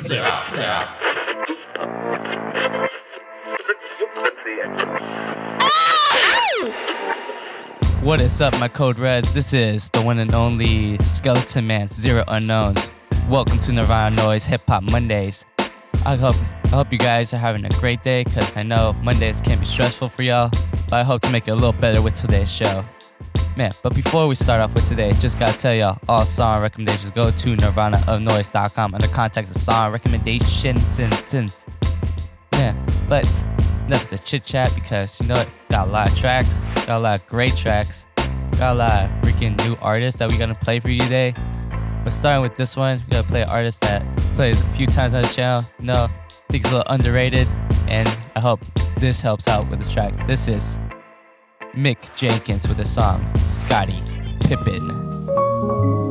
Zero, zero. What is up, my code reds? This is the one and only Skeleton Man, Zero Unknowns. Welcome to Nirvana Noize Hip Hop Mondays. I hope I hope you guys are having a great day because I know Mondays can be stressful for y'all, but I hope to make it a little better with today's show. Man, but before we start off with today, just gotta tell y'all all song recommendations go to nirvanaofnoise.com under contact the song recommendations. Yeah, but enough of the chit chat because you know what? Got a lot of tracks, got a lot of great tracks, got a lot of freaking new artists that we're gonna play for you today. But starting with this one, we're gonna play an artist that played a few times on the channel. No, I think it's a little underrated, and I hope this helps out with this track. This is Mick Jenkins with the song Scottie Pippen.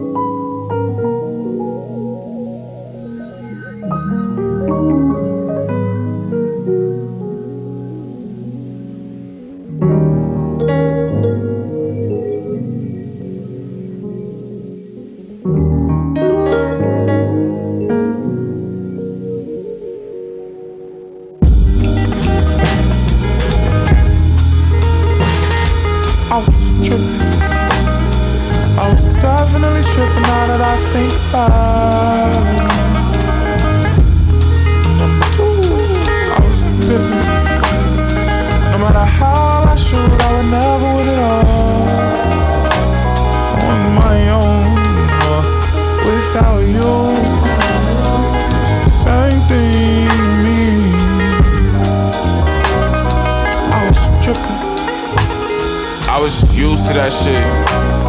I was tripping. No matter how I sure I never will know On my own uh, I felt you. It's the same thing me. Aus tripping. I was just used to that shit.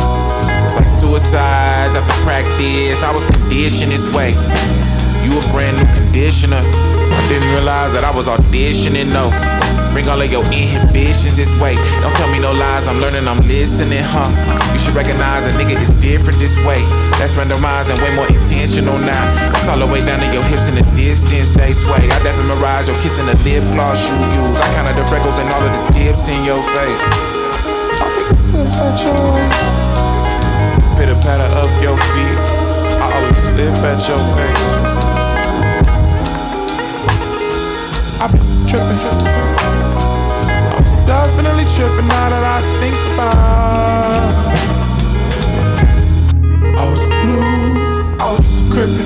It's like suicides after practice. I was conditioned this way. You a brand new conditioner. I didn't realize that I was auditioning, no. Bring all of your inhibitions this way. Don't tell me no lies, I'm learning, I'm listening, huh? You should recognize a nigga is different this way. That's randomized and way more intentional now. That's all the way down to your hips in the distance, they sway. I definitely mirage your kissing the lip gloss you use. I counted the freckles and all of the dips in your face. My fingertips are yours. Pitter patter of your feet. I always slip at your pace. I've been tripping. I was definitely tripping now that I think about. I was blue, I was crippin'.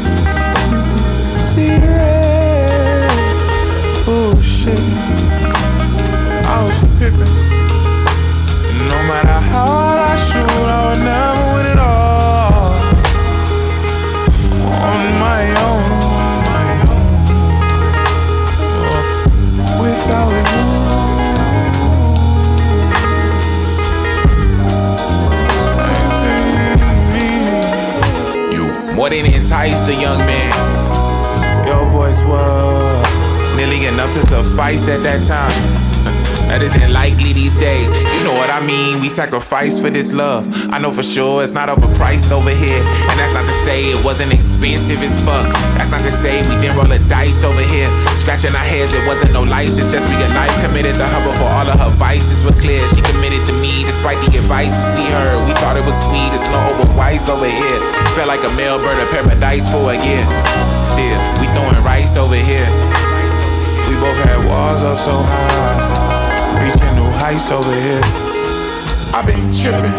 More than enticed a young man. Your voice was nearly enough to suffice at that time. That isn't likely these days. You know what I mean? We sacrifice for this love. I know for sure it's not overpriced over here. And that's not to say it wasn't expensive as fuck. That's not to say we didn't roll a dice over here. Scratching our heads, it wasn't no license, just real life. Committed to her before all of her vices were clear. She committed to me despite the advices we heard. We thought it was sweet, it's no whites over here. Felt like a male bird of paradise for a year. Still, we throwing rice over here. We both had walls up so high, reaching over here. I've been tripping.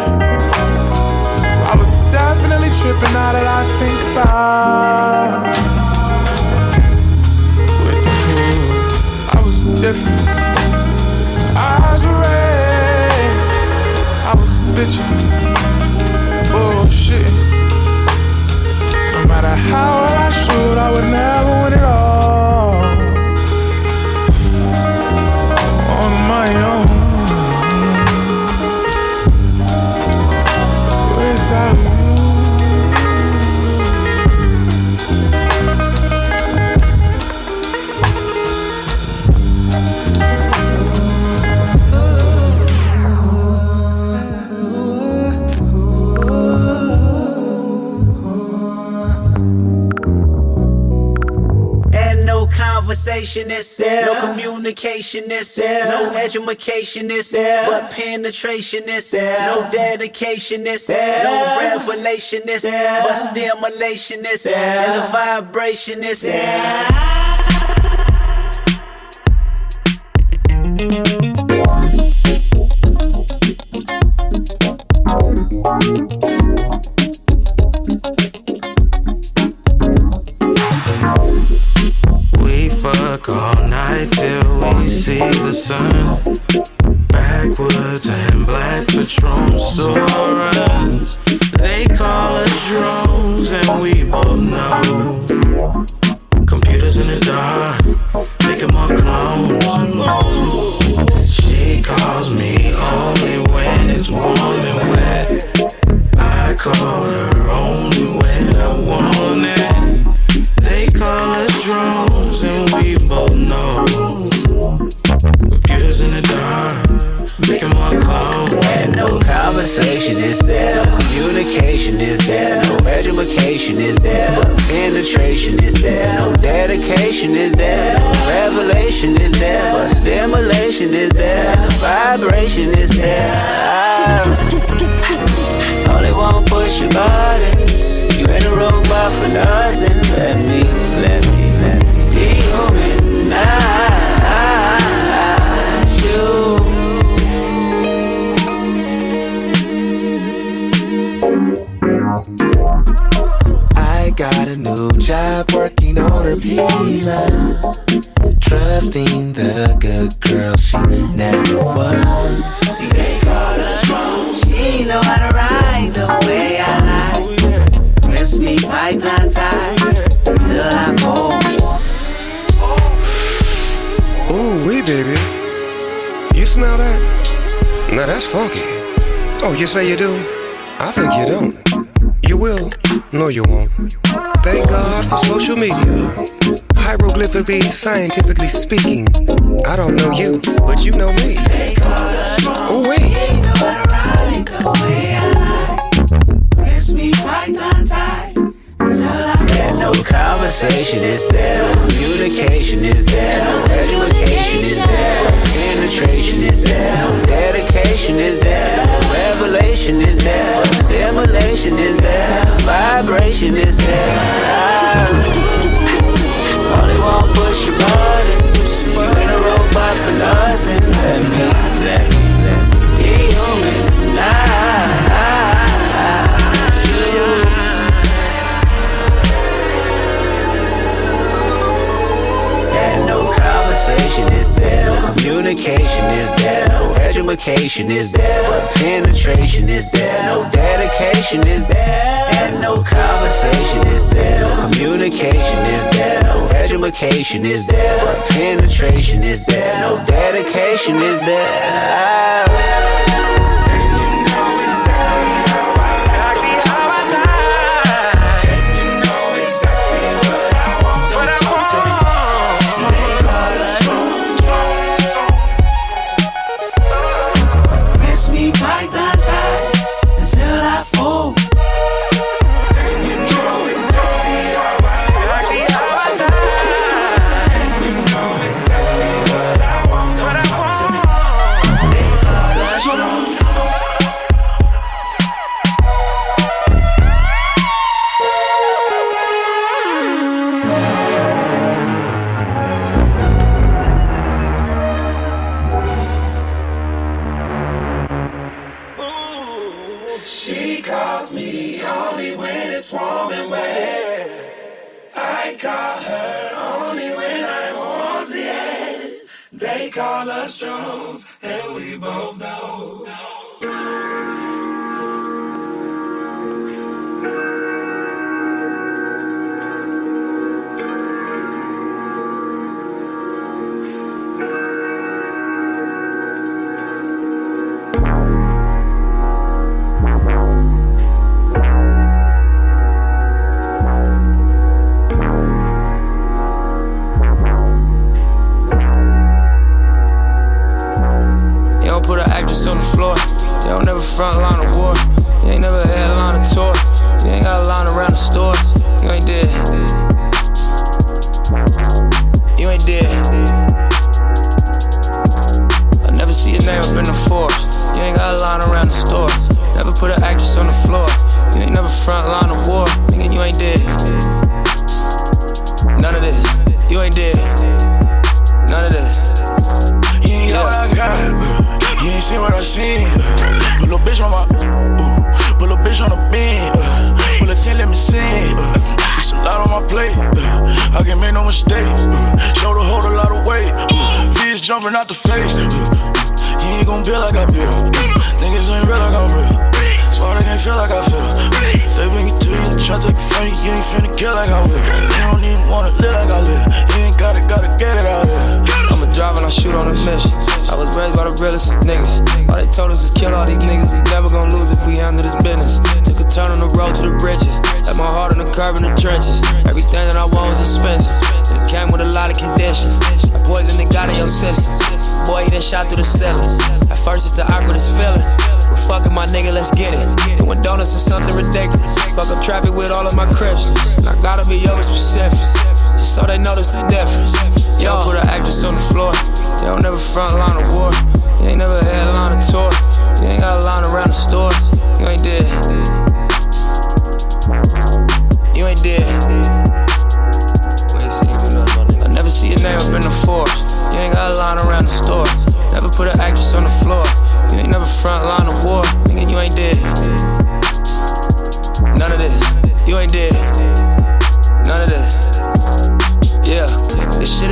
I was definitely tripping now that I think about. it. With the crew, I was different. Eyes were red. I was bitching. Bullshit. No matter how well I shoot, I would never conversation is there. No communication is there. No education is there. But penetration is there. No dedication is there. No revelation is there. But stimulation is there. And the vibration is Call her only when I want it. They call us drones, and we both know. Computers in the dark, making more clones. And no conversation is there, communication is there, no education is there, no penetration is there, no dedication is there, no revelation is there, but stimulation is there, vibration is there. Let me, you say you do? I think you don't. You will? No, you won't. Thank God for social media. Hieroglyphically, scientifically speaking, I don't know you, but you know me. Oh, wait. No conversation is there, communication is there, education is there, penetration is there, dedication is there, vibration is there. Only one push your buttons. You ain't a robot for nothing. Let me, let me, let me dehumanize you. And no conversation is there, no communication is there, no education is there, but penetration is there, no dedication is there, no conversation is there, communication is there, no education is there, penetration is there, no dedication is there.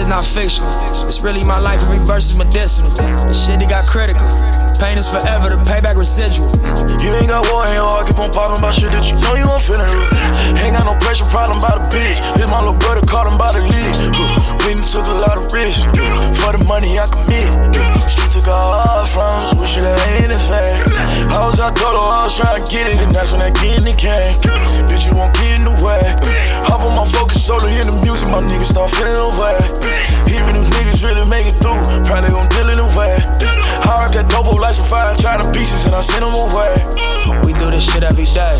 Is not fictional. It's really my life, every verse is medicinal. This shit, it got critical. Pain is forever, the payback residual. You ain't got war in your heart, keep on popping about shit that you know you won't finna. Ain't got no pressure, problem by the bitch. Hit my little brother, caught him by the lead. We took a lot of risks for the money I commit. Took all our from wish it ain't in vain. I was out Dolo, I was trying to get it, and that's when that kidney came. Bitch, you won't get in the way. Hop on my focus solo in the music, my niggas start feeling away. Even if niggas really make it through, probably gon' deal in a heard that dope like some fire, try the pieces, and I send them away. We do this shit every day.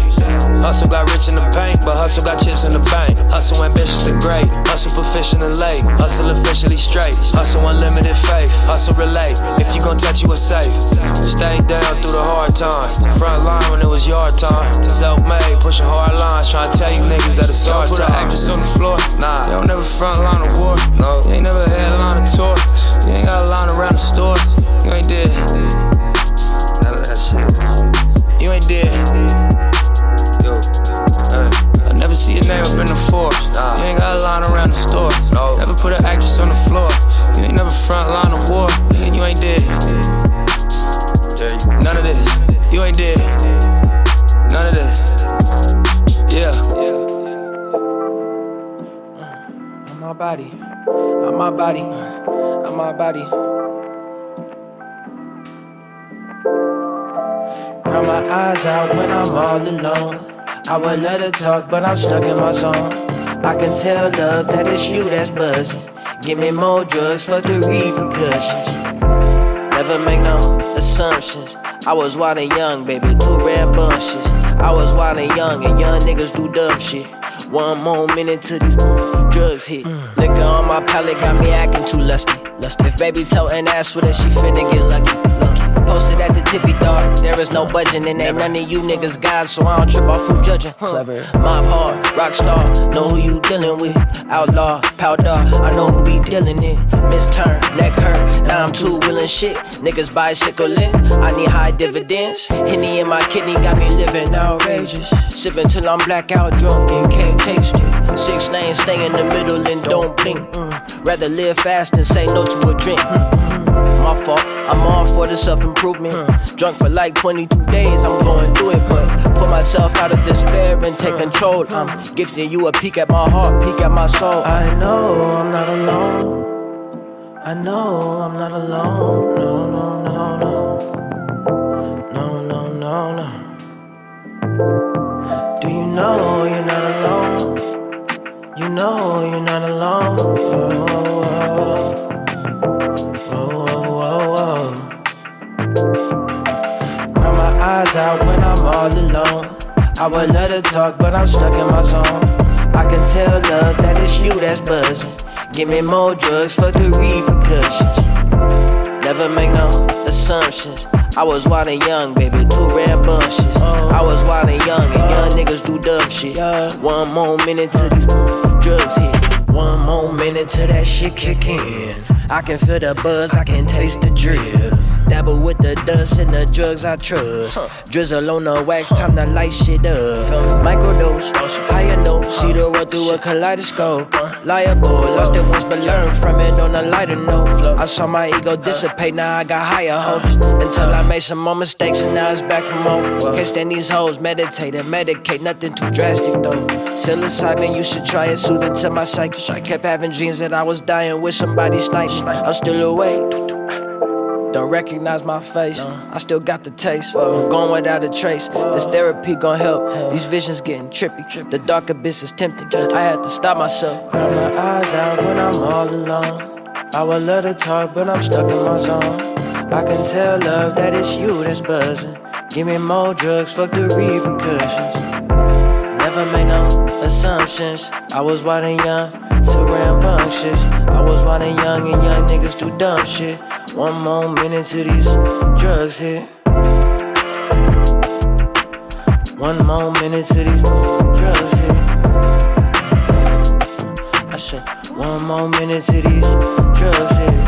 Hustle got rich in the paint, but hustle got chips in the bank. Hustle ambitious to great. Hustle proficient and late. Hustle officially straight. Hustle unlimited faith. Hustle relate. If you gon' touch, you a safe. Stay down through the hard times. Front line when it was your time. Self made, pushing hard lines. Trying to tell you niggas that it's hard time. Actress on the floor. Nah, you don't never front line of war. No, you ain't never had a tour. You ain't got a line around the store. You ain't dead. None of that shit. You ain't dead. Yo, uh, I never see your name up in the force. Nah. You ain't got a line around the store. No. Never put an actress on the floor. You ain't never front line of war. Nigga, you ain't dead. Yeah. None of this. You ain't dead. None of this. Yeah. I'm my body. I'm my body. I'm my body. Cry my eyes out when I'm all alone. I would let her talk, but I'm stuck in my zone. I can tell love that it's you that's buzzing. Give me more drugs for the repercussions. Never make no assumptions. I was wild and young, baby, too rambunctious. I was wild and young, and young niggas do dumb shit. One more minute till these drugs hit. Liquor on my palate got me acting too lusty. If baby totin' ass with her, she finna get lucky. Posted at the tippy dog, there is no budging, and ain't none of you niggas guys, so I don't trip off who judging. Clever. Mob hard, rock star, know who you dealing with. Outlaw, powder, I know who be dealing it. Misturn, neck hurt, now I'm too willing shit. Niggas bicycle bicycling, I need high dividends. Henny in my kidney got me living outrageous. Sipping till I'm blackout drunk and can't taste it. Six lanes, stay in the middle and don't blink. Mm. Rather live fast than say no to a drink. My fault, I'm all for the self improvement. Hmm. Drunk for like 22 days, I'm going through it, but pull myself out of despair and take hmm. control. I'm gifting you a peek at my heart, peek at my soul. I know I'm not alone. I know I'm not alone. No, no, no, no. No, no, no, no. Do you know you're not alone? You know you're not alone. Oh, oh, oh. Out when I'm all alone. I would let her talk, but I'm stuck in my zone. I can tell love that it's you that's buzzing. Give me more drugs for the repercussions. Never make no assumptions. I was wild and young, baby, too rambunctious. I was wild and young, and young niggas do dumb shit. One more minute till these drugs hit. One more minute till that shit kick in. I can feel the buzz, I can taste the drip. Dabble with the dust and the drugs I trust. Drizzle on the wax, time to light shit up. Microdose, higher note, see the world through a kaleidoscope. Liable, lost it once but learned from it on a lighter note. I saw my ego dissipate, now I got higher hopes. Until I made some more mistakes and now it's back for more. Can't stand these hoes, meditate and medicate, nothing too drastic though. Psilocybin, you should try it, soothing to my psyche. I kept having dreams that I was dying with somebody snipe me. I'm still awake. Don't recognize my face. I still got the taste. I'm going without a trace. This therapy gon' help. These visions getting trippy. The dark abyss is tempting. I had to stop myself. Cry my eyes out when I'm all alone. I would love to talk, but I'm stuck in my zone. I can tell love that it's you that's buzzing. Give me more drugs, fuck the repercussions. Assumptions. I was wild and young, too rambunctious. I was wild and young, and young niggas do dumb shit. One more minute to these drugs hit. One more minute to these drugs hit. I said, one more minute to these drugs hit.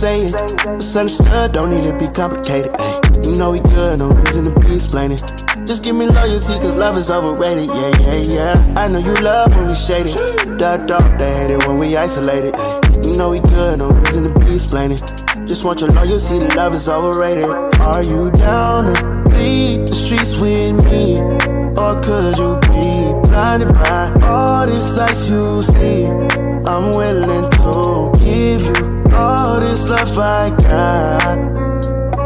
Say it. It's understood, don't need to be complicated. Ay, you know we good, no reason to be explaining. Just give me loyalty, cause love is overrated. Yeah, yeah, yeah. I know you love when we shaded. The dark, they hate it when we isolated. Ay, you know we good, no reason to be explaining. Just want your loyalty, the love is overrated. Are you down to bleed the streets with me? Or could you be blinded by all this sights you see? I'm willing to give you all this love I got.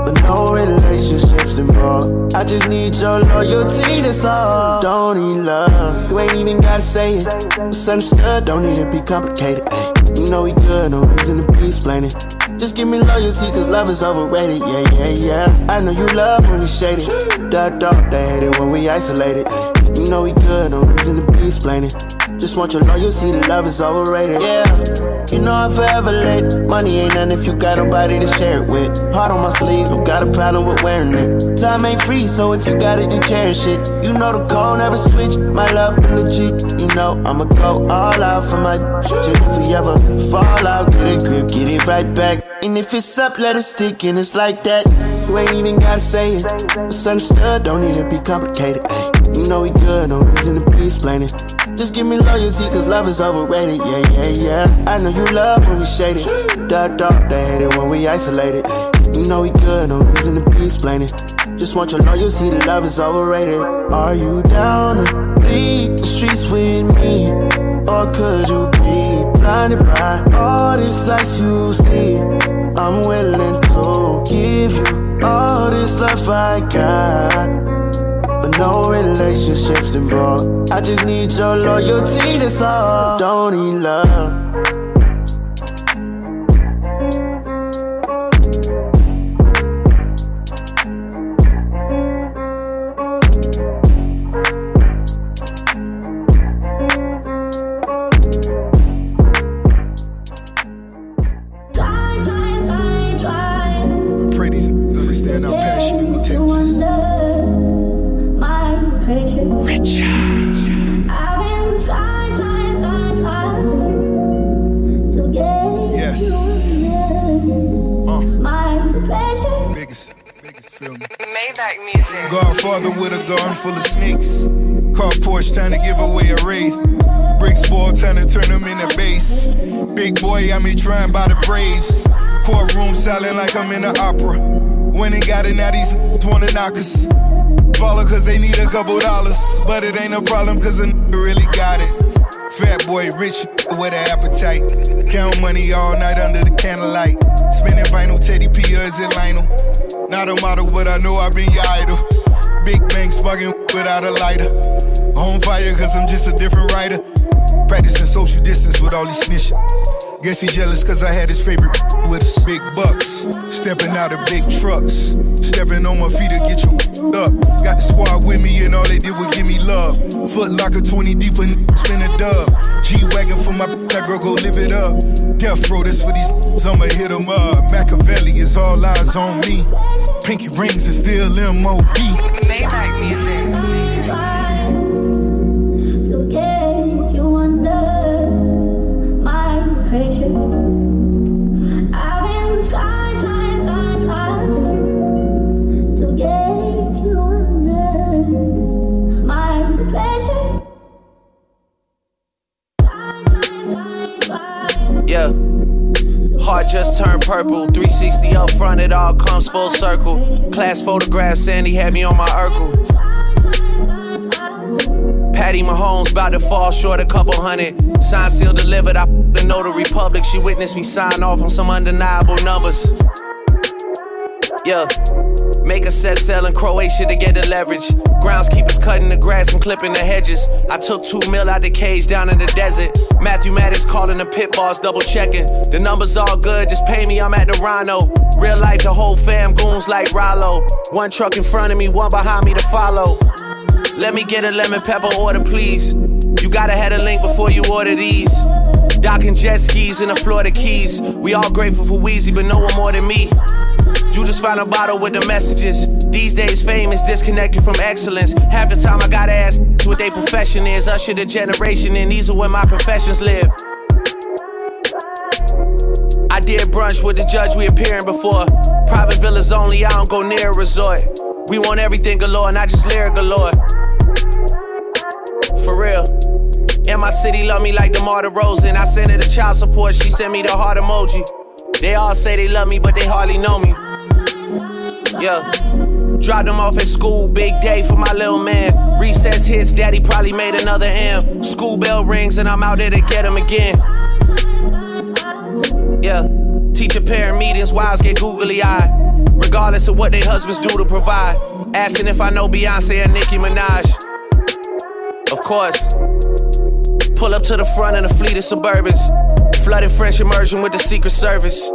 But no relationships involved. I just need your loyalty, that's all. Don't need love. You ain't even gotta say it. It's understood, don't need to be complicated. Ay, you know we good, no reason to be explaining. Just give me loyalty, cause love is overrated. Yeah, yeah, yeah. I know you love when we shaded. The dark, they hate it when we isolated. You know we good, no reason to be explaining. Just want your loyalty, the love is overrated. Yeah, you know I'm forever late. Money ain't nothing if you got nobody to share it with. Heart on my sleeve, don't got a problem with wearing it. Time ain't free, so if you got it, then cherish it. You know the code never switch. My love legit. You know I'ma go all out for my shit. If we ever fall out, get a grip, get it right back. And if it's up, let it stick, and it's like that. You ain't even gotta say it. It's understood, don't need to be complicated. Ay, you know we good, no reason to be explaining. Just give me loyalty, cause love is overrated. Yeah, yeah, yeah. I know you love when we shaded. The dark, they hate it when we isolated. Ay, you know we good, no reason to be explaining. Just want your loyalty, the love is overrated. Are you down to bleed the streets with me? Or could you be blinded by all this sights you see? I'm willing to give you all this love I got. No relationships involved. I just need your loyalty, that's all. Don't need love. Music. Godfather with a garden full of snakes. Car Porsche trying to give away a wraith. Bricks ball trying to turn them into base. Big boy, I'm here trying by the Braves. Courtroom silent like I'm in the opera. When got it, now these wanna knock us. Follow cause they need a couple dollars. But it ain't no problem cause a nigga really got it. Fat boy, rich with an appetite. Count money all night under the candlelight. Spinning vinyl, Teddy P, or is it Lionel? Not a model, but I know been your idol. Big bang smugging without a lighter. On fire, cause I'm just a different writer. Practicing social distance with all these snitching. Guess he jealous cause I had his favorite with us. Big bucks, stepping out of big trucks. Stepping on my feet to get you up. Got the squad with me and all they did was give me love. Foot locker 20 deep and spin a dub. G-Wagon for my that girl go live it up. Death row, this for these I'ma hit them up. Machiavelli is all eyes on me. Pinky rings is still MOB. Maybach music. Class photograph, Sandy had me on my Urkel. Patty Mahomes about to fall short a couple hundred. Sign seal delivered. I the notary public. She witnessed me sign off on some undeniable numbers. Yeah. Make a set sell in Croatia to get the leverage. Groundskeepers cutting the grass and clipping the hedges. I took two mil out the cage down in the desert. Matthew Maddox calling the pit boss, double checking. The numbers all good, just pay me, I'm at the Rhino. Real life, the whole fam goons like Rollo. One truck in front of me, one behind me to follow. Let me get a lemon pepper order, please. You gotta have a link before you order these. Docking jet skis in the Florida Keys. We all grateful for Weezy, but no one more than me. You just find a bottle with the messages. These days, fame is disconnected from excellence. Half the time, I gotta ask what their profession is. Usher the generation, and these are where my professions live. I did brunch with the judge we appearing before. Private villas only, I don't go near a resort. We want everything galore, not just lyric galore. For real. And my city love me like DeMar DeRozan. I sent her the child support, she sent me the heart emoji. They all say they love me, but they hardly know me. Yeah. Dropped them off at school, big day for my little man. Recess hits, daddy probably made another M. School bell rings, and I'm out there to get him again. Yeah. Teacher parent meetings, wives get googly eyed. Regardless of what their husbands do to provide. Asking if I know Beyonce and Nicki Minaj. Of course. Pull up to the front in a fleet of Suburbans. Flooded French immersion with the Secret Service.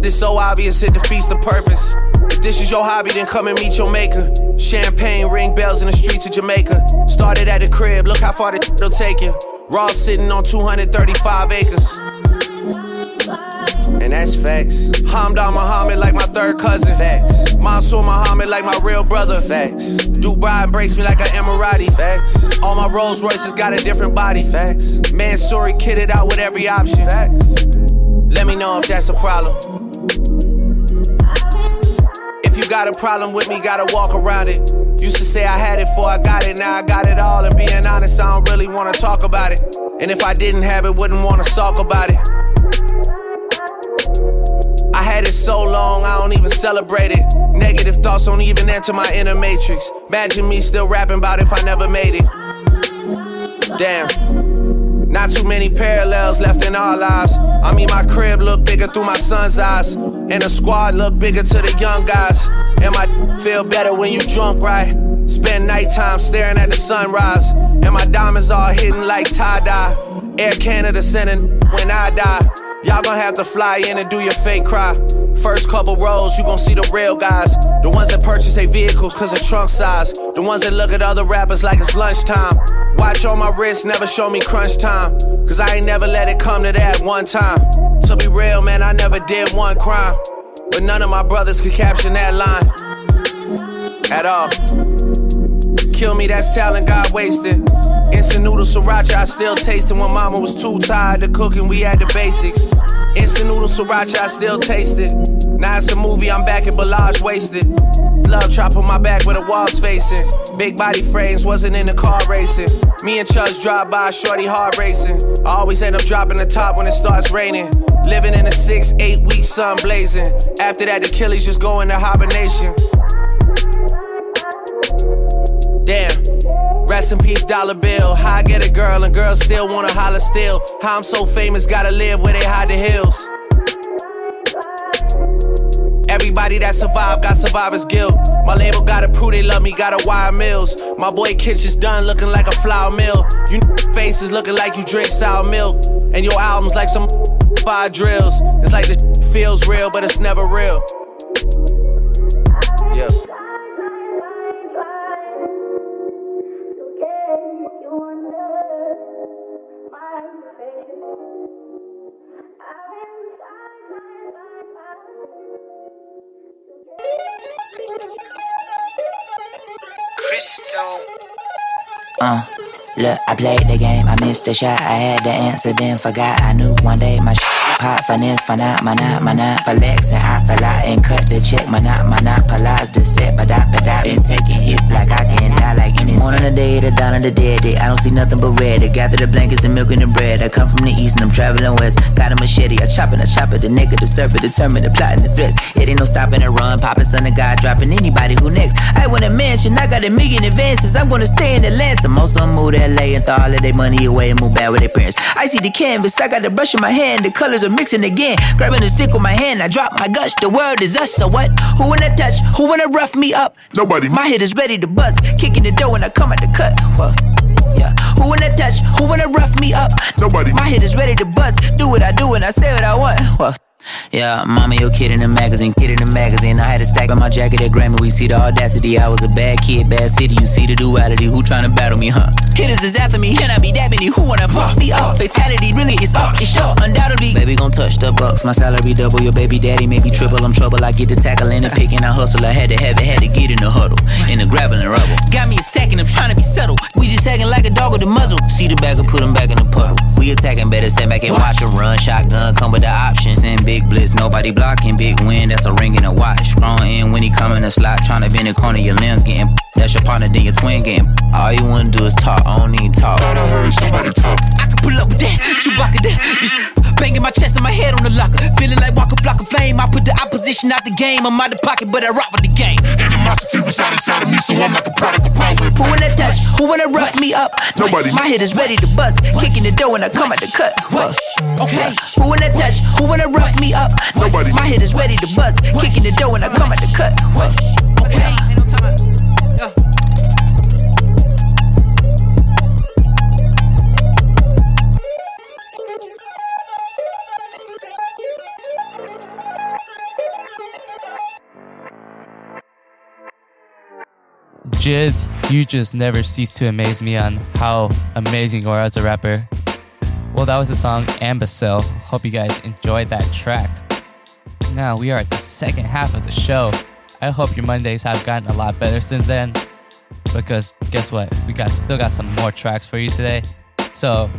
This so obvious, it defeats the purpose. If this is your hobby, then come and meet your maker. Champagne, ring bells in the streets of Jamaica. Started at the crib, look how far the will take you. Raw sitting on 235 acres. And that's facts. Hamdan Muhammad like my third cousin. Facts. Mansour Muhammad like my real brother. Facts. Dubai embrace me like an Emirati. Facts. All my Rolls Royces got a different body. Facts. Mansory kitted out with every option. Facts. Let me know if that's a problem. If you got a problem with me, gotta walk around it. Used to say I had it before I got it, now I got it all. And being honest, I don't really wanna talk about it. And if I didn't have it, wouldn't wanna talk about it. It so long, I don't even celebrate it. Negative thoughts don't even enter my inner matrix. Imagine me still rapping about if I never made it. Damn. Not too many parallels left in our lives. I mean, my crib look bigger through my son's eyes. And the squad look bigger to the young guys. And my feel better when you drunk, right? Spend nighttime staring at the sunrise. And my diamonds all hidden like tie dye. Air Canada sending when I die. Y'all gonna have to fly in and do your fake cry. First couple rows, you gon' see the real guys. The ones that purchase their vehicles cause of trunk size. The ones that look at other rappers like it's lunchtime. Watch on my wrist, never show me crunch time. Cause I ain't never let it come to that one time. To be real, man, I never did one crime. But none of my brothers could caption that line. At all. Kill me, that's talent God wasted. Instant noodle sriracha, I still taste it when mama was too tired to cook and we had the basics. Instant noodle sriracha, I still taste it. Now it's a movie, I'm back at Bellagio wasted. Love trap on my back where the walls facing. Big body frames, wasn't in the car racing. Me and Chuz drive by, shorty hard racing. I always end up dropping the top when it starts raining. Living in a six, eight week sun blazing. After that, the Achilles just go into hibernation. Damn. Rest in peace, dollar bill. How I get a girl and girls still wanna holler still. How I'm so famous, gotta live where they hide the hills. Everybody that survived got survivor's guilt. My label gotta prove they love me, gotta wire mills. My boy Kitchen's done looking like a flour mill. You n***a is looking like you drink sour milk. And your albums like some fire drills. It's like the feels real, but it's never real. Look, I played the game, I missed the shot. I had the answer, then forgot. I knew one day my shit pop for this, for not, my not, my not, for Lex and I fell out and cut the check. My not, my not, polize the set, but I, but I been taking hits like I can die like One on the day, the down on the dead day. I don't see nothing but red. I gather the blankets and milk and the bread. I come from the east and I'm traveling west. Got a machete, I chop it, I chop it. The nigga, the serpent, determined, the plot and the threats. It ain't no stopping and run, popping son of God, dropping anybody who next. I want a mansion, I got a million advances. I'm gonna stay in the Atlanta. Most of them move to LA and throw all of their money away and move back with their parents. I see the canvas, I got the brush in my hand, the colors are mixing again. Grabbing the stick with my hand, I drop my guts. The world is us, so what? Who wanna touch? Who wanna rough me up? Nobody. My head is ready to bust, kicking the door when I come at the cut. Well, yeah. Who wanna touch? Who wanna rough me up? Nobody. My head is ready to bust. Do what I do and I say what I want. Well. Yeah, mama, your kid in the magazine, kid in the magazine. I had to stack on my jacket at Grammy. We see the audacity. I was a bad kid, bad city. You see the duality. Who tryna battle me, huh? Hitters is after me, and I be that many. Who wanna fuck me up? Fatality really is up. It's sure, undoubtedly. Baby gon' touch the bucks. My salary double. Your baby daddy maybe triple. I'm trouble. I get the tackling and picking. I hustle. I had to have it, had to get in the huddle. In the gravel and rubble. Got me a second. I'm trying to be subtle. We just acting like a dog with a muzzle. See the bag and put him back in the. We attacking, better stand back and watch him run. Shotgun come with the options. And big blitz, nobody blocking. Big win, that's a ring and a watch. Strong in when he come in the slot. Trying to bend the corner, your limbs getting. That's your partner, then your twin game. All you wanna do is talk, I don't need talk. Thought I heard somebody talk. I can pull up with that, Chewbacca that. Just banging my chest and my head on the locker. Feeling like walking flock of flame. I put the opposition out the game. I'm out the pocket, but I rock with the game. Animosity reside inside of me, so I'm like a product of power. Who wanna touch? Who wanna rough me up? Nobody. My head is ready to bust. Kicking the door when I come at the cut. What? Okay. Who wanna touch? Who wanna rough me up? Nobody. My head is ready to bust. Kicking the door when I come at the cut. What? Okay. JID, you just never cease to amaze me on how amazing you are as a rapper. Well, that was the song Ambassel. Hope you guys enjoyed that track. Now we are at the second half of the show. I hope your Mondays have gotten a lot better since then. Because guess what? We got still got some more tracks for you today. So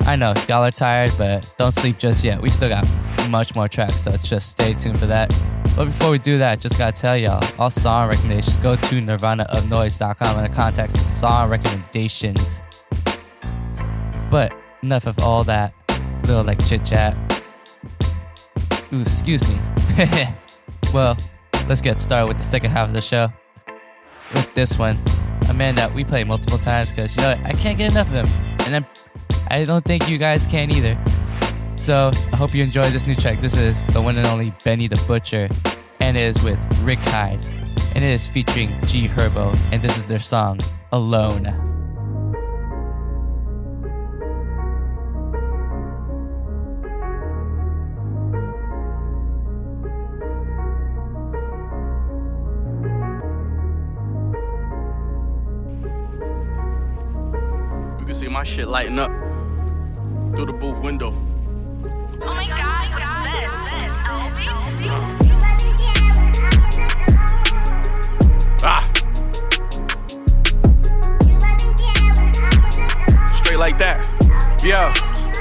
I know y'all are tired, but don't sleep just yet. We still got much more tracks, so just stay tuned for that. But before we do that, just gotta tell y'all, all song recommendations go to nirvanaofnoise.com and contact the song recommendations. But enough of all that little like chit chat. Ooh, excuse me. well, let's get started with the second half of the show. With this one, a man that we play multiple times because you know I can't get enough of him, and I'm, I don't think you guys can either. So I hope you enjoy this new track. This is the one and only Benny the Butcher, and it is with Rick Hyde, and it is featuring G Herbo, and this is their song Alone. You can see my shit lighting up through the booth window. Like that. Yeah.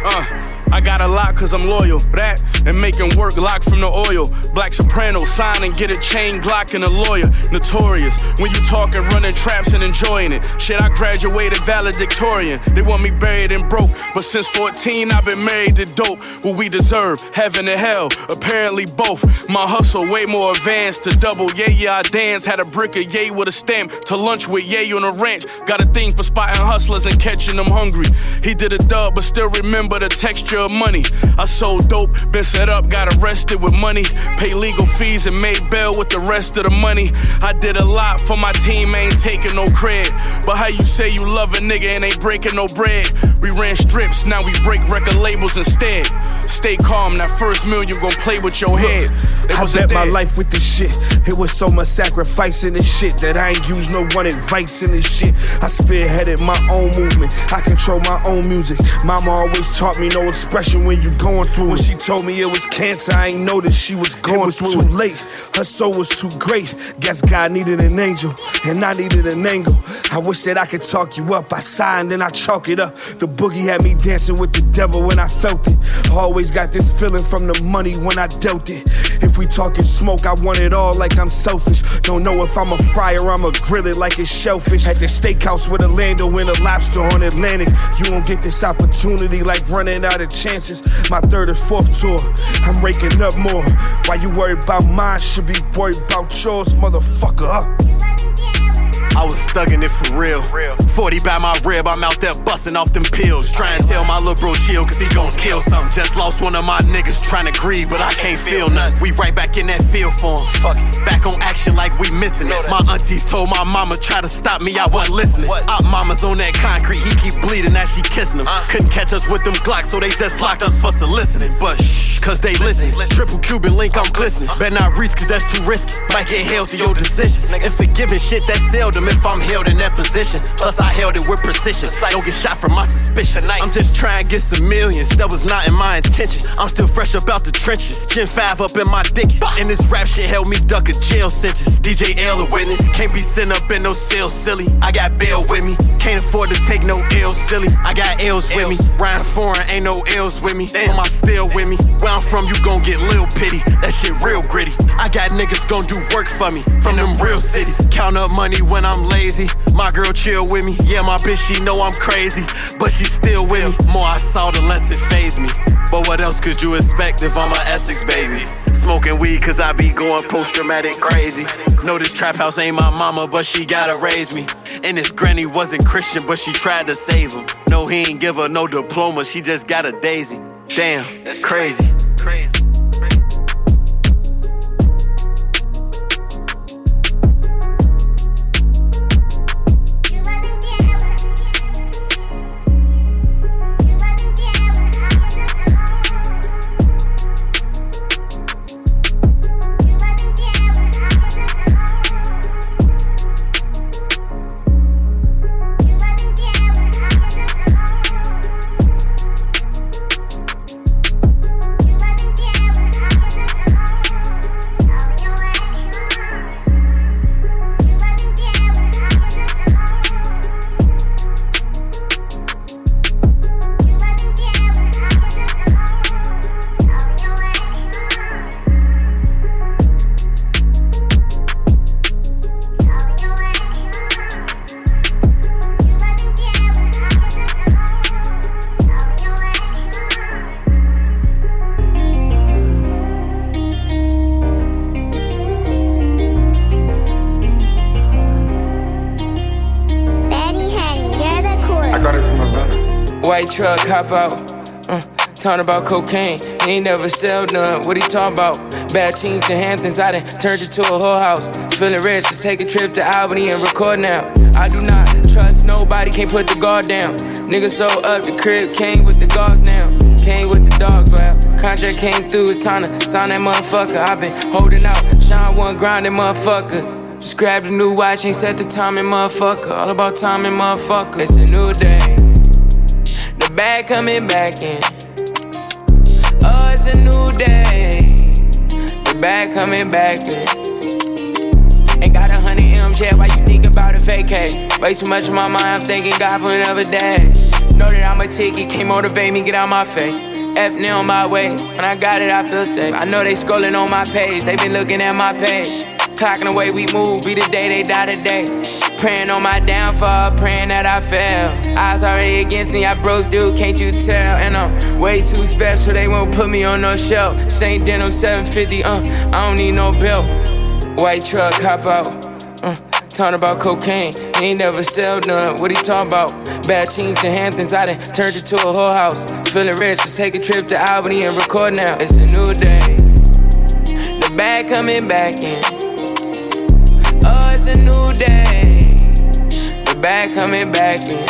Uh. I got a lot cause I'm loyal. That and making work lock from the oil. Black soprano, sign and get a chain Glock and a lawyer. Notorious. When you talking, running traps and enjoying it. Shit, I graduated valedictorian. They want me buried and broke. But since 14, I've been married to dope. What we deserve, heaven and hell. Apparently both. My hustle way more advanced to double. Yeah, yeah, I dance. Had a brick of yay with a stamp. To lunch with yay on a ranch. Got a thing for spotting hustlers and catching them hungry. He did a dub, but still remember the texture of money. I sold dope, been set up, got arrested with money. Pay legal fees and made bail with the rest of the money. I did a lot for my team, ain't taking no credit. But how you say you love a nigga and ain't breaking no bread? We ran strips, now we break record labels instead. stay calm. That first million gon' play with your head. They I bet my life with this shit. It was so much sacrifice in this shit that I ain't use no one advice in this shit. I spearheaded my own movement. I control my own music. Mama always taught me no expression when you going through. When she told me it was cancer, I ain't know that she was going it was through. Too late. Her soul was too great. Guess God needed an angel, and I needed an angle. I wish that I could talk you up. I signed and I chalk it up. The boogie had me dancing with the devil when I felt it. I always got this feeling from the money when I dealt it. If we talking smoke, I want it all like I'm selfish. Don't know if I'm a fryer, I'ma grill it like it's shellfish. At the steakhouse with a Lando and a lobster on Atlantic. You won't get this opportunity like running out of chances. My third or fourth tour, I'm raking up more. Why you worried about mine? Should be worried about yours, motherfucker. I was thugging it for real. 40 by my rib, I'm out there busting off them pills. Try and tell my little bro chill, cause he gon' kill something. Just lost one of my niggas trying to grieve, but I can't feel nothing. We right back in that field for him. Fuck. Back on action like we missing it. My aunties told my mama try to stop me, I wasn't listening. Op mama's on that concrete, he keep bleeding as she kissing him. Uh. Couldn't catch us with them Glocks, so they just locked us for soliciting. But shh, cause they listen. Triple Cuban link, I'm glistening. Better not reach, cause that's too risky. Might get held to your decisions. And forgiving shit that's seldom if I'm held in that position. Plus, I held it with precision. Don't get shot from my suspicion. I'm just trying to get some millions. That was not in my intentions. I'm still fresh about the trenches. Gen 5 up in my dickies. And this rap shit held me duck a jail sentence. DJ L a witness. Can't be sent up in no cell, silly. I got bail with me. Can't afford to take no L's, silly. I got L's with me. Ryan foreign, ain't no L's with me. Damn, I still with me. Where I'm from, you gon' get lil pity. That shit real gritty. I got niggas gon' do work for me. From them real cities. Count up money when I'm lazy. My girl chill with me. Yeah, my bitch, she know I'm crazy. But she still with me. More I saw, the less it phased me. But what else could you expect if I'm a Essex baby? Smoking weed cause I be going post traumatic crazy. Know this trap house ain't my mama, but she gotta raise me. And this granny wasn't Christian, but she tried to save him. No, he ain't give her no diploma, she just got a daisy. Damn, that's crazy. Crazy. Truck, hop out. Uh, talking about cocaine. He ain't never sell none. What he talking about? Bad teens in Hamptons. I done turned it to a whole house. Feeling rich. Let's take a trip to Albany and record now. I do not trust nobody. Can't put the guard down. Niggas so up the crib. Came with the guards now. Came with the dogs. Well, contract came through. It's time to sign that motherfucker. i been holding out. Shine one grinding motherfucker. Just grabbed a new watch, ain't set the time timing, motherfucker. All about time timing, motherfucker. It's a new day. Bag coming back in. Oh, it's a new day. The bag coming back in. Ain't got a hundred M's yet, why you think about a vacate? Way too much on my mind, I'm thanking God for another day. Know that I'm a ticket, can't motivate me, get out my face. F on my ways. When I got it, I feel safe. I know they scrolling on my page, they been looking at my page. Clocking the way we move, be the day they die today. Praying on my downfall, praying that I fail. Eyes already against me, I broke through, can't you tell? And I'm way too special, they won't put me on no shelf. Saint Denim 750, uh, I don't need no belt. White truck, hop out. Uh, talking about cocaine, he ain't never sell none. What he talking about? Bad teens in Hamptons, I done turned it to a whole house. Feeling rich, let's take a trip to Albany and record now. It's a new day. The bag coming back in. A new day. The bag coming back in.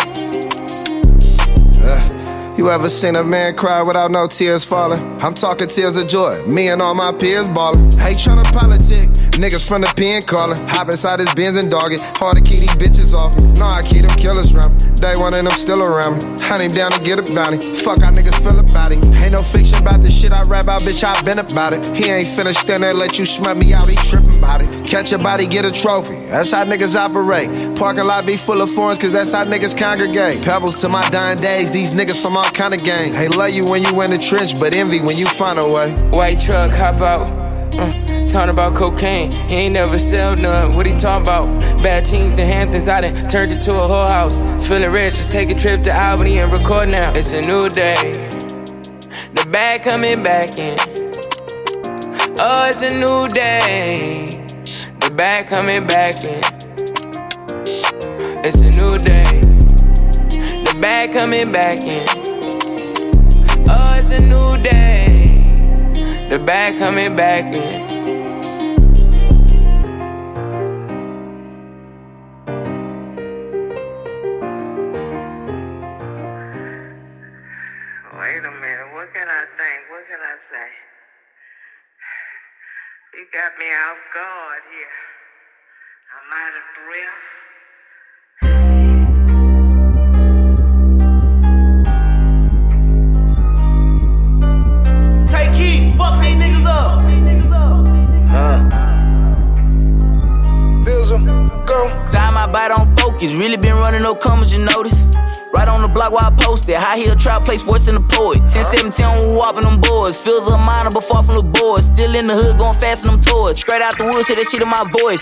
Uh, You ever seen a man cry without no tears falling? I'm talking tears of joy. Me and all my peers ballin'. Ain't tryna politic. Niggas from the pen callin'. Hop inside his bins and dog it. Hard to keep these bitches off me. Nah, I keep them killers around me. Day one and them still around me. Hunt him down to get a bounty. Fuck how niggas feel about it. Ain't no fiction about this shit I rap about, bitch. I been about it. He ain't finna stand there let you smut me out. He trippin' about it. Catch a body, get a trophy. That's how niggas operate. Parking lot be full of foreigns, cause that's how niggas congregate. Pebbles to my dying days. These niggas from all kind of gang. They love you when you in the trench, but envy when you find a way. White truck, hop out. Uh, talking about cocaine, he ain't never sell none. What he talking about? Bad teens in Hamptons, I done turned it to a whole house. Feeling rich, let's take a trip to Albany and record now. It's a new day. The bag coming back in. Oh, it's a new day. The bag coming back in. It's a new day. The bag coming back in. Oh, it's a new day. The bag coming back in. Got me off guard here. I'm out of breath. Take heat, fuck they niggas up. Feels go. Time my bite on focus, really been running no commas, you notice. Right on the block where I posted. High heel trap play sports in the poet. 1017 on whopping them boys. Feels a minor but far from the boards. Still in the hood, going fast in them toys. Straight out the woods, hear that shit in my voice.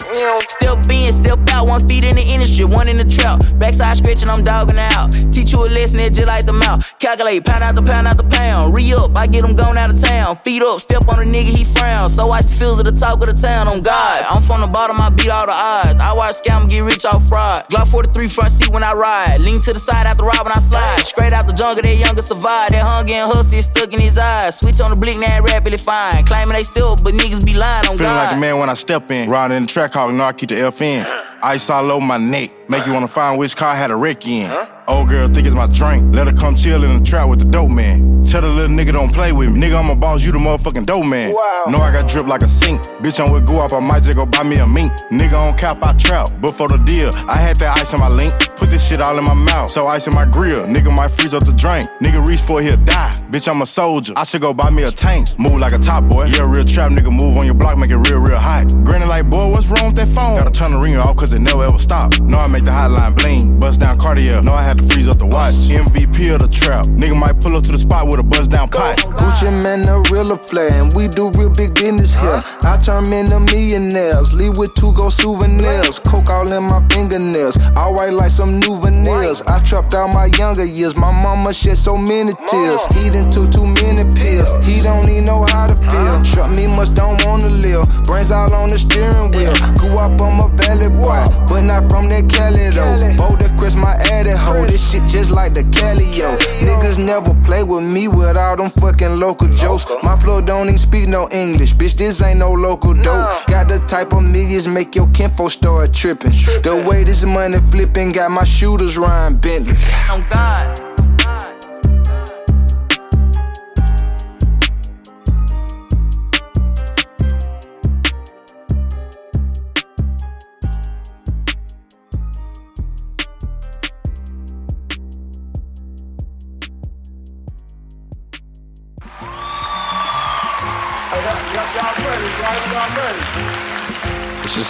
Still being, step out. One feet in the industry, one in the trap. Backside stretching, I'm dogging out. Teach you a lesson, it just like the mouth. Calculate, pound out the pound out the pound. Re up, I get them going out of town. Feet up, step on a nigga, he frown. So I feels at the top of the town, on God. I'm from the bottom, I beat all the odds. I watch scam get rich off fraud. Glock 43 front seat when I ride. Lean to the side after ride when I slide. Straight out the jungle, that younger survive. That hunger and hustle is stuck in his eyes. Switch on the blick, now rapidly fine. Claiming they still, but niggas be lying on Feeling like God. a man when I step in. Riding in the Trackhawk, know I keep the F in. Ice all over my neck. Make you wanna find which car I had a wreck in. Old girl think it's my drink. Let her come chill in the trap with the dope man. Tell the little nigga don't play with me. Nigga, I'm a boss, you the motherfucking dope man. Wow. Know I got drip like a sink. Bitch, I'm with Guap, I might just go buy me a mink. Nigga on cap, I trap. But for the deal, I had that ice in my link. Put this shit all in my mouth. So ice in my grill. Nigga might freeze up the drink. Nigga reach for it, he'll die. Bitch, I'm a soldier. I should go buy me a tank. Move like a top boy. Yeah, real trap nigga move on your block, make it real, real hot. Granny like, boy, what's wrong with that phone? Gotta turn the ringer off cause it never ever stop. Know I make the hotline bling. Bust down Cartier. Know I had to freeze up the watch. MVP of the trap. Nigga might pull up to the spot with a buzz down pot. Gucci Mane, the real flair, and we do real big business here. I turn men to millionaires, leave with two gold souvenirs. Coke all in my fingernails, all white like some new veneers. I trapped out my younger years, my mama shed so many tears. He done took too many pills, he don't even know how to feel. Shut me much, don't wanna live. Brains all on the steering wheel. Grew up, on my a valley boy, but not from that Cali though. Boulder Chris, my addy hoe. This shit just like the Cali, yo. Niggas never play with me with all them fucking local jokes. My flow don't even speak no English, bitch. This ain't no local dope. Got the type of niggas make your kinfo start tripping. The way this money flipping got my shooters Ryan Bentley. On God.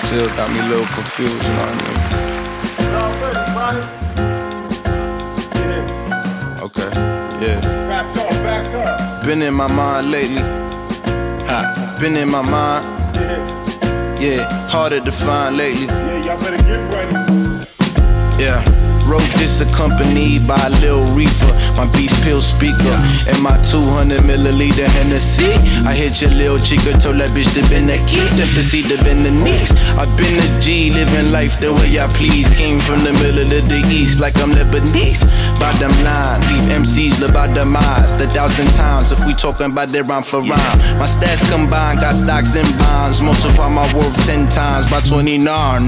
Still got me a little confused, you know what I mean? Okay, yeah. Been in my mind lately. Been in my mind. Yeah, harder to find lately. Yeah. Wrote this accompanied by a Lil Reefer, my Beats Pill speaker, and my 200 milliliter Hennessy. I hit your Lil Chica, told that bitch to bend the key, then proceed to bend the knees. i been a G, living life the way I please. Came from the middle of the east, like I'm Lebanese. Bottom line, leave MCs live by demise. The thousand times if we talking about their rhyme for rhyme. My stats combined, got stocks and bonds. Multiply my worth 10 times by 29,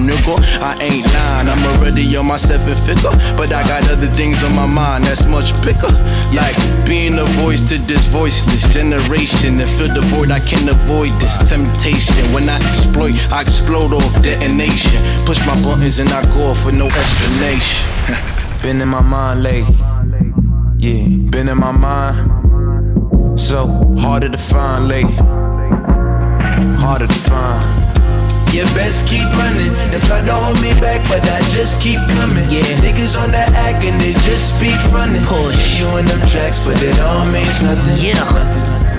nigga. I ain't lying, I'm already on my seven figure. But I got other things on my mind that's much bigger. Like being a voice to this voiceless generation and fill the void I can't avoid this temptation. When I exploit, I explode off detonation. Push my buttons and I go off with no explanation. Been in my mind lately. Yeah, been in my mind. So harder to find lately. Harder to find. You best keep running. They try to hold me back, but I just keep coming. Yeah. Niggas on the act and they just be running. Push. You in them tracks, but it all means nothing. Yeah. Nothing.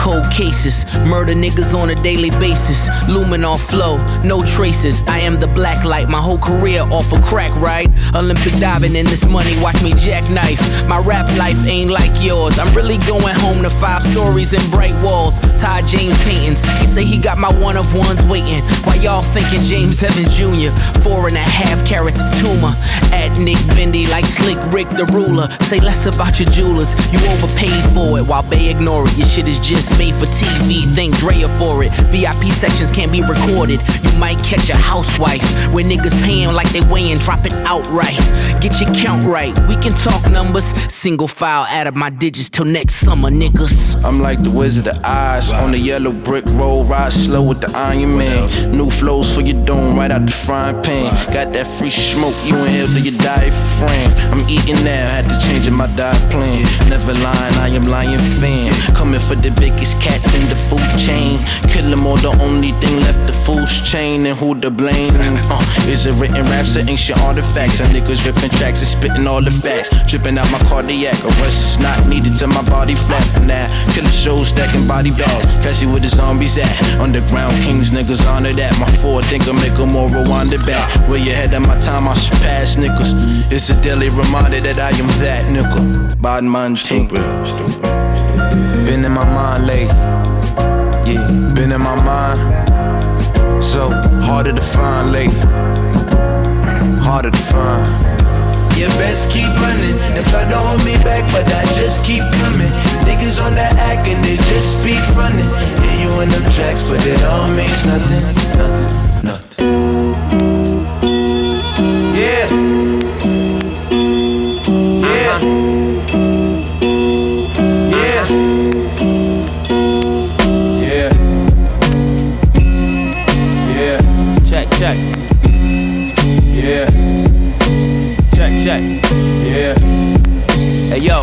Cold cases, murder niggas on a daily basis. Luminol flow, no traces. I am the black light, my whole career off a of crack, right? Olympic diving in this money, watch me jackknife. My rap life ain't like yours. I'm really going home to five stories and bright walls. Ty James paintings, he say he got my one of ones waiting. Why y'all thinking James Evans Jr., four and a half carats of tumor. At Nick Bendy like Slick Rick the ruler. Say less about your jewelers, you overpaid for it while they ignore it. Your shit is just made for TV, thank Drea for it. VIP sections can't be recorded. You might catch a housewife where niggas paying like they weighing, drop it outright. Get your count right. We can talk numbers. Single file out of my digits till next summer, niggas. I'm like the Wizard of Oz on the yellow brick road, ride slow with the Iron Man. New flows for your dome, right out the frying pan. Got that free smoke, you inhale to your diaphragm. I'm eating now, had to change my diet plan. Never lying, I am lying fan. Coming for the biggest biggest cats in the food chain. Kill them all, the only thing left the food chain. And who to blame? Uh, is it written raps or ancient artifacts? And niggas ripping tracks and spitting all the facts. Dripping out my cardiac, arrest is not needed to my body flat now. Killer shows stacking body bag. Cassie with the zombies at. Underground kings, niggas honor that. My four think I make a more rewind it back. Way ahead of my time, I should pass niggas. It's a daily reminder that I am that nigga. Bad man team. Been in my mind lately. Yeah, been in my mind. So harder to find lately. Harder to find. You best keep running. They try to hold me back, but I just keep coming. Niggas on that act and they just be running. Yeah, you in them tracks, but it all means nothing, nothing, nothing. Yeah. Yeah. Yo.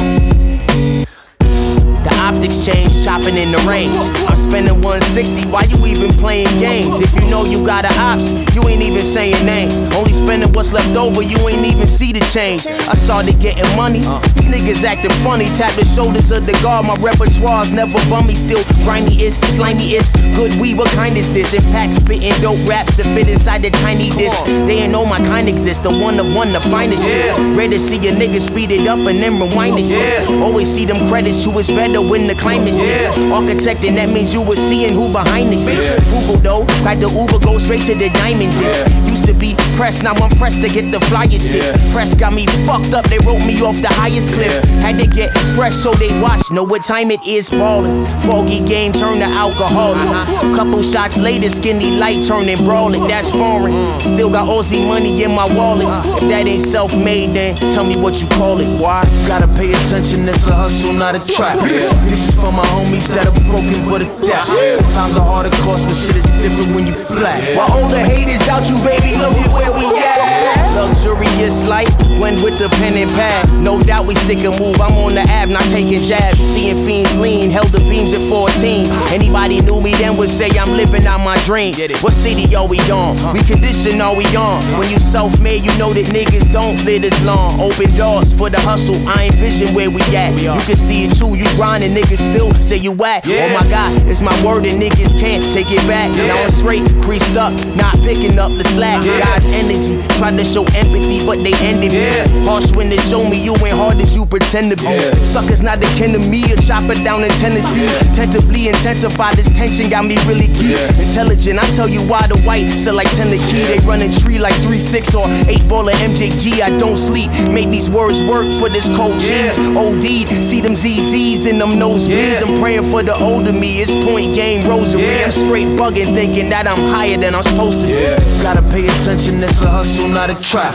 The optics change, chopping in the range. I'm spending 160, why you even playing games? If you know you got a ops, you ain't even saying names. Only spending what's left over, you ain't even see the change. I started getting money, these niggas acting funny. Tap the shoulders of the guard, my repertoire's never bummy. Still grimy is, slimy is, good weed, what kind is this? Impact spitting dope raps that fit inside the tiny disc. They ain't know my kind exists, the one of one, the finest shit. Ready to see a nigga speed it up and then rewind it shit. Always see them credits, you is better when the climate shit. Architecting, that means you was seeing who behind this shit. Google though, like the Uber go straight to the diamond disc. Used to be pressed, now I'm pressed to get the flyest shit. Press got me fucked up, they wrote me off the highest cliff. Had to get fresh so they watch, know what time it is ballin'. Foggy game turn to alcoholic. Uh-huh. Couple shots later, skinny light turning brawling, that's foreign. Mm. Still got Aussie money in my wallets. If uh-huh. uh-huh. that ain't self made, then tell me what you call it. Why? Gotta pay attention, it's a hustle, not a trap. This is for my homies that are broken but adapt. Times are hard to cost, but shit is different when you black. While older haters doubt you, baby, look at where we at. Luxurious life, went with the pen and pad. No doubt we stick and move. I'm on the app, not taking jabs. Seeing fiends lean, held the beams at 14. Anybody knew me then would say I'm living out my dreams. What city are we on? We condition are we on? When you self-made, you know that niggas don't live this long. Open doors for the hustle, I envision where we at. You can see it too, you grinding, niggas still say you whack. Oh my god, it's my word and niggas can't take it back. Now I'm straight, creased up, not picking up the slack. Uh-huh. God's energy, tried to show empathy, but they ended me. Harsh when they show me you ain't hard as you pretend to be. Suckers not akin to me, a chopper down in Tennessee. Tentatively intensify this tension, got me really key. Intelligent, I tell you why the white sell like 10 the key. They running tree like 3-6 or 8 ball of MJG. I don't sleep, make these words work for this cold cheese. OD, see them ZZs in them nose nosebleeds. I'm praying for the older me. It's point game rosary. I'm straight bugging, thinking that I'm higher than I'm supposed to be. Yeah. Gotta pay attention, it's a hustle, not a trap.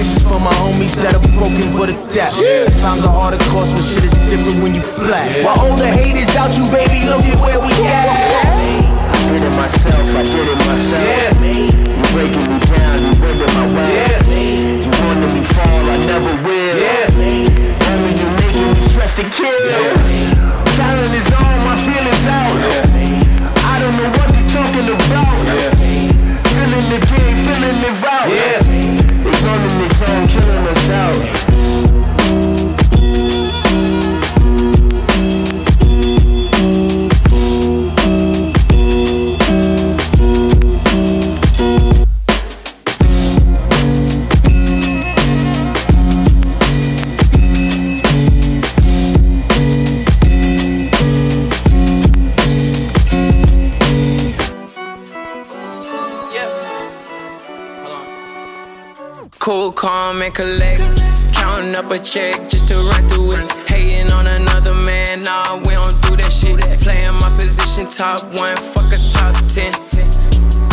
This is for my homies that are broken but adapt. Times are hard, of course, but shit is different when you black. While older haters doubt you, baby, look at where we at. I did it myself, I did it myself. You breaking me down, you bending my wealth. You wanted me fall, I never will. Only you making me stress to kill. Talent is on, my feelings out. I don't know what they're talking about. Feeling the game, feeling the route. Ignoring the tone, killing us out. Cool, and collect. Counting up a check just to run through it. Hating on another man, nah, we don't do that shit. Playing my position, top one, fuck a top ten.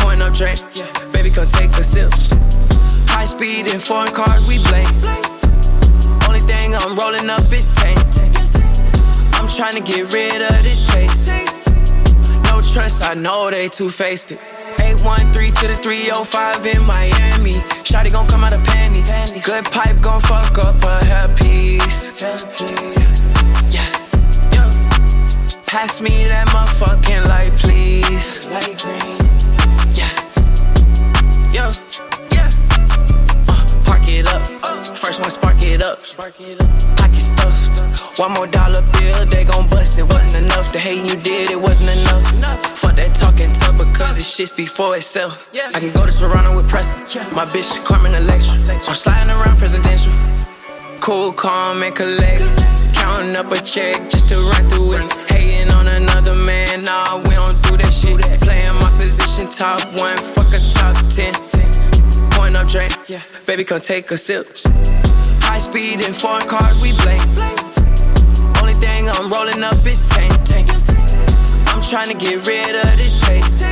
Point up drink, baby, come take a sip. High speed in foreign cars, we blame. Only thing I'm rolling up is tank. I'm trying to get rid of this taste. No trust, I know they two faced it. 813 to the 305 in Miami. Shotty gon' come out of panties. Good pipe gon' fuck up a hairpiece. Yeah. Yo. Pass me that motherfucking light, please. Yeah. Yeah. Up. First one, spark it up. Pocket stuffed. One more dollar bill, they gon' bust it. Wasn't enough. The hate you did, it wasn't enough. Fuck that talking tough because this shit for itself. I can go to Toronto with Pressa. My bitch, Carmen Electra. I'm sliding around presidential. Cool, calm, and collect. Counting up a check just to run through it. Hating on another man, nah, we don't do that shit. Playing my position, top one, fuck a top ten. Point up drink, baby, come take a sip. High speed in foreign cars, we blame. Only thing I'm rolling up is tank. tank. I'm trying to get rid of this taste.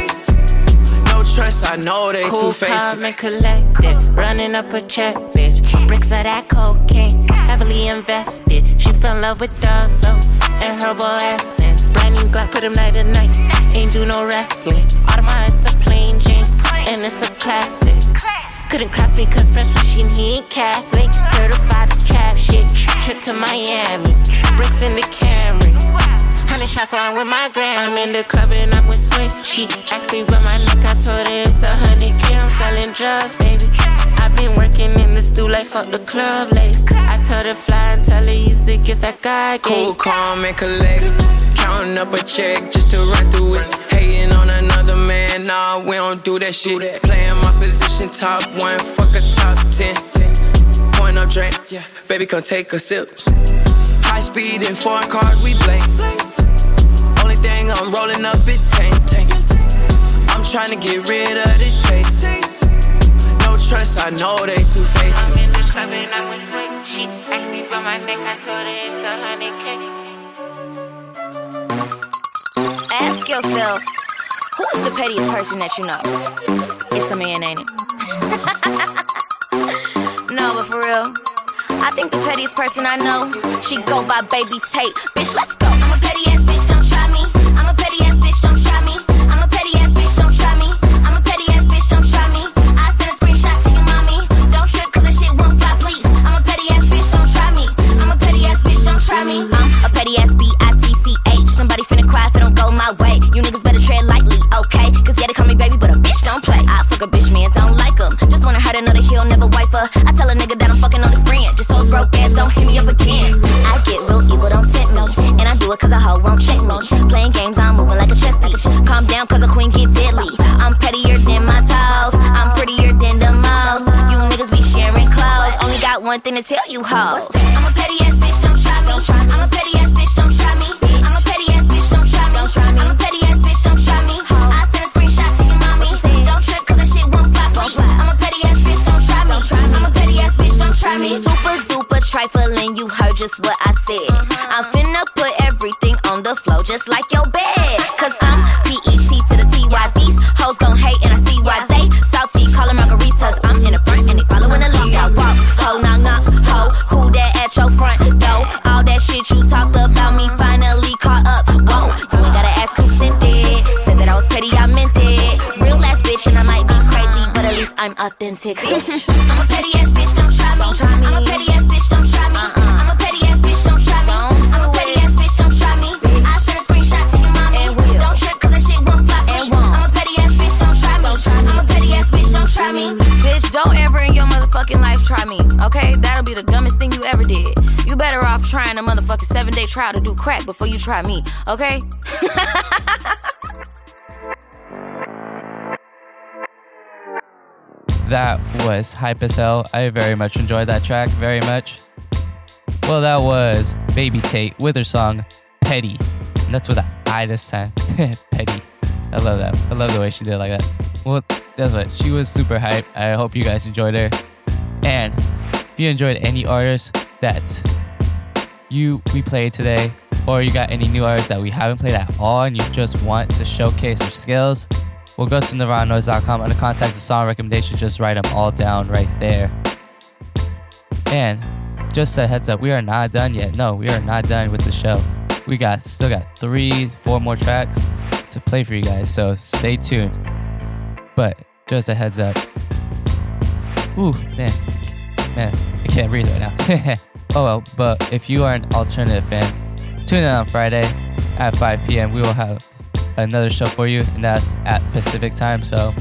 No trust, I know they Cool, two-faced. calm, and collected. Running up a check, bitch. Bricks of that cocaine, heavily invested. She fell in love with the soap and herbal essence. Brand new Glock, put him night to night. Ain't do no wrestling. Audemars, it's a plain Jane, and it's a classic. Couldn't cross me cause press machine, he ain't Catholic. Certified as trap shit. Trip to Miami. Bricks in the Camry. Hundred shots while I'm with my gram. I'm in the club and I'm with Swae. She asked me my neck, I told her it's a hundred K. I'm selling drugs, baby. I've been working in the stool like fuck the club lady. I told her fly and tell her you sick, that guy Cool, calm, and collect. Counting up a check just to run through it. Hating on man, nah, we don't do that shit. that Playing my position, top one, fuck a top ten. Point up drink, Yeah, baby, come take a sip. High speed in foreign cars, we blame. Only thing I'm rolling up is tank. tank. I'm trying to get rid of this taste. No trust, I know they two faced. I'm in the club and I'm with Swae. She asked me about my neck, I told her it's a hundred K. Ask yourself, who is the pettiest person that you know? It's a man, ain't it? no, but for real, I think the pettiest person I know, she go by Baby Tate. Bitch, let's go. I'm a petty ass bitch, don't try me. I'm a petty ass bitch, don't try me. I'm a petty ass bitch, don't try me. I'm a petty ass bitch, don't try me. I send a screenshot to your mommy. Don't trip, cause that shit won't fly, please. I'm a petty ass bitch, don't try me. I'm a petty ass bitch, don't try me. I'm a petty ass B-I-T-C-H. Somebody finna cry it don't go I tell a nigga that I'm fucking on his friend. Just so broke ass, don't hit me up again. I get real evil, don't tempt me. And I do it cause a hoe won't check me. Playing games, I'm moving like a chess piece. Calm down cause a queen get deadly. I'm pettier than my toes. I'm prettier than the most. You niggas be sharing clothes. Only got one thing to tell you hoes. I'm a petty ass bitch, don't try me. Super duper trifling, you heard just what I said. I'm finna put everything on the floor, just like your bed. Cause I'm PET to the TY. These hoes gon' hate and I see why they salty. Call them margaritas. I'm in the front and they following the lead. I walk, ho, knock, knock, ho. Who that at your front door? All that shit you talked about me finally caught up. Whoa, you ain't gotta ask who sent it. Said that I was petty, I meant it. Real ass bitch and I might be crazy, but at least I'm authentic. I'm a petty ass bitch, crack before you try me, okay? That was hype as hell. I very much enjoyed that track, very much. Well, that was Baby Tate with her song Petty. And that's with an I this time. Petty. I love that. I love the way she did like that. Well, that's what. She was super hype. I hope you guys enjoyed her. And if you enjoyed any artists that you we played today, or you got any new artists that we haven't played at all and you just want to showcase your skills, well, go to nirvananoise.com and contact the song recommendation. Just write them all down right there. And just a heads up, we are not done yet. No, we are not done with the show. We got still got three, four more tracks to play for you guys, so stay tuned. But just a heads up. Ooh, man, man, I can't breathe right now. oh well, but if you are an alternative fan, tune in on Friday at 5 p.m. We will have another show for you, and that's at Pacific time. So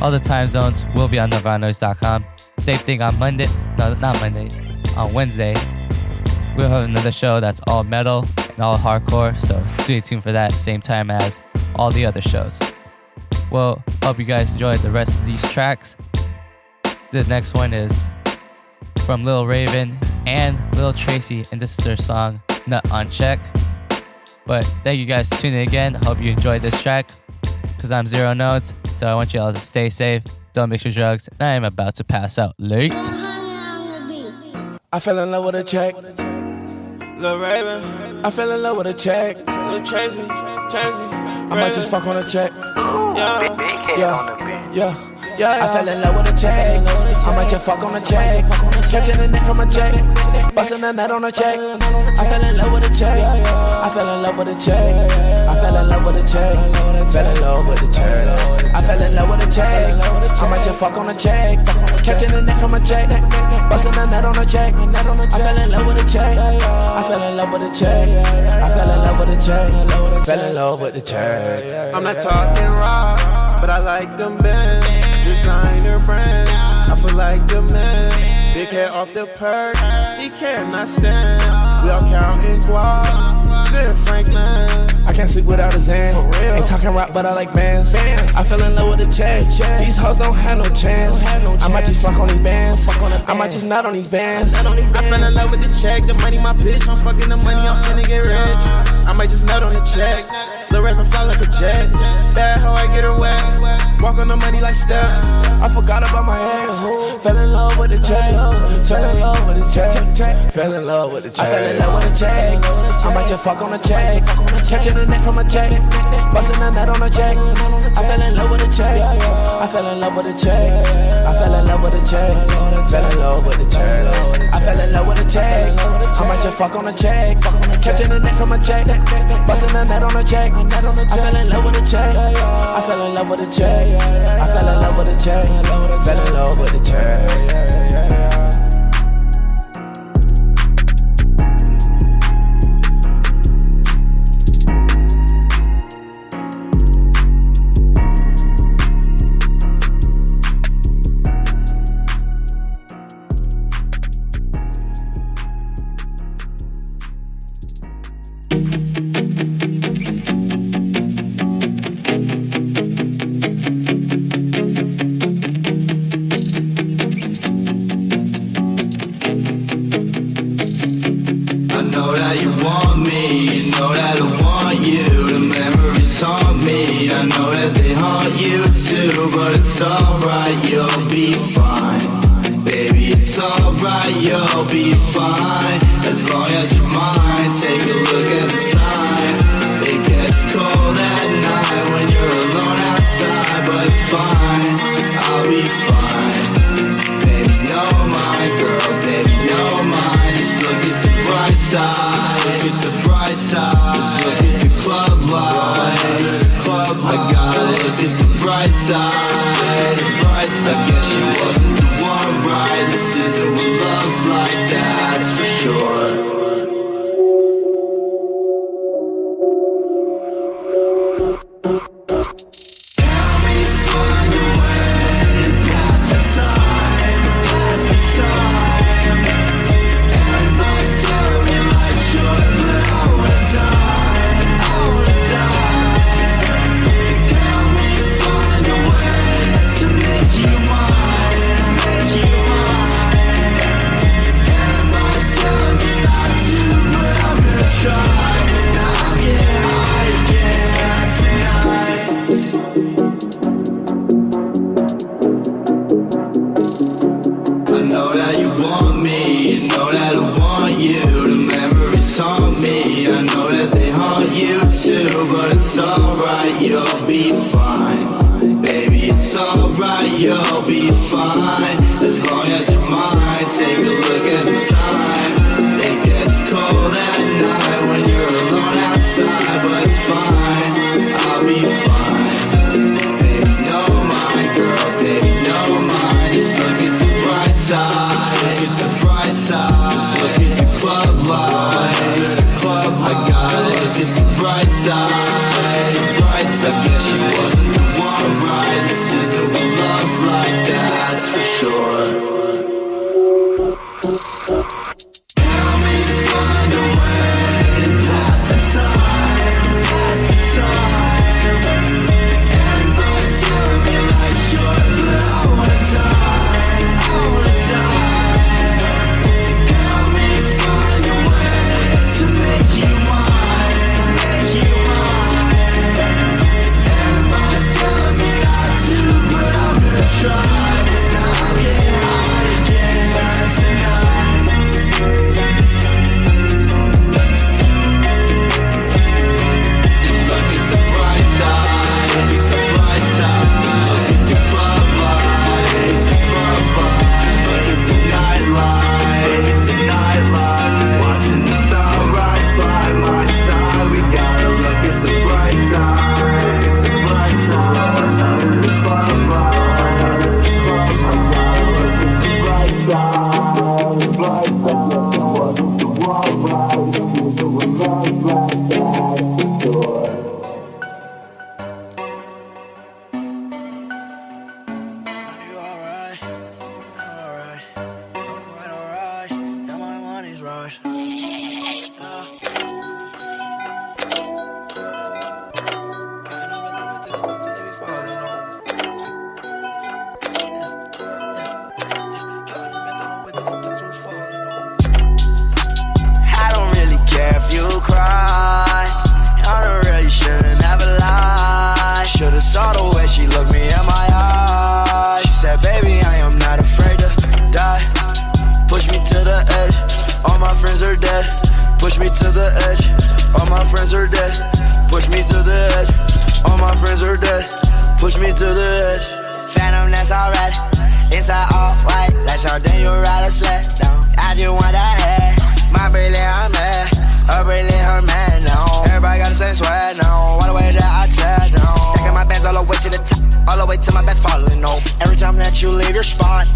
all the time zones will be on nirvananoise.com. Same thing on Monday, no, not Monday, on Wednesday. We'll have another show that's all metal and all hardcore, so stay tuned for that same time as all the other shows. Well, hope you guys enjoyed the rest of these tracks. The next one is from Lil Raven and Lil Tracy, and this is their song Nut on Check. But thank you guys for tuning in again. Hope you enjoyed this track because I'm Zero Notes. So I want you all to stay safe, don't mix your drugs, and I am about to pass out late. I fell in love with a check. Lil Raven. I fell in love with a check. Lil Tracy. Tracy. I might just fuck on a check. Yeah. Yeah. Yeah. Yeah, I fell in love with a check. I might just fuck on a check. Catching a neck from a check. Busting a nut on a check. I fell in love with a check. I fell in love with a check. I fell in love with a check. Fell in love with a check. I fell in love with a check. I might just fuck on a check. Catching a neck from a check. Busting a nut on a check. I fell in love with a check. I fell in love with a check. I fell in love with a check. Fell in love with the check. I'm not talking raw, but I like them bands. Designer brands, I feel like the man. Big head off the perk, he cannot stand. We all counting guap, good Franklin. I can't sleep without a Zan. Ain't talking rock, but I like bands. I fell in love with a check. These hoes don't have no chance. I might just fuck on these bands. I might just not on these bands. I fell in love with the check, the money my bitch. I'm fucking the money, I'm finna get rich. I might just nut on the check. Lil' Raven fly like a jet. Bad hoe, I get her wet. Walk on the money like steps. I forgot about my ex. Fell in love with the check. Fell in love with the check. Fell in love with the check. I fell in love with the check. I might just fuck on a check. Catching neck from a check. Busting a nut on a check. I fell in love with a check. I fell in love with a check. I fell in love with a check. Fell in love with the check. I fell in love with a check. I might just fuck on a check. Catching a neck from a check. Busting a nut on a check. I fell in love with a check. I fell in love with a check. I fell in love with a check. Fell in love with a check. side of us. I guess she wasn't.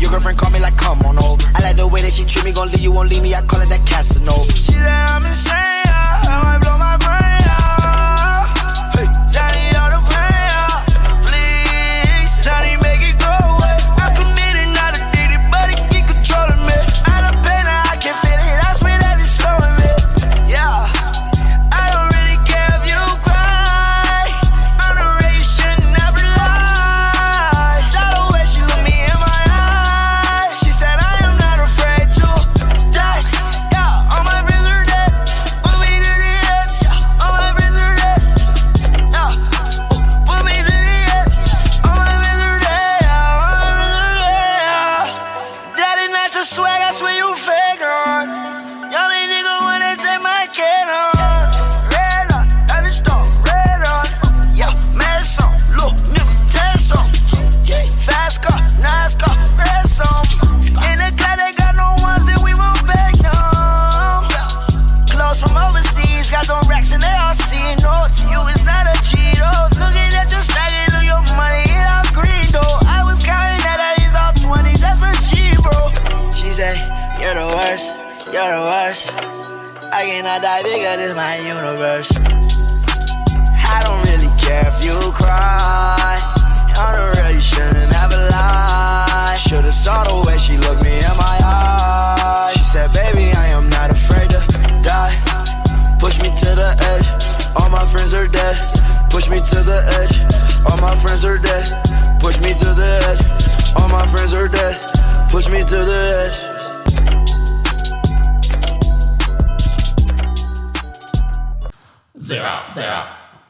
Your girlfriend call me like, come on over. I like the way that she treat me, gon' leave you, won't leave me. I call it that Casanova. She said I'm insane, I might blow my brain.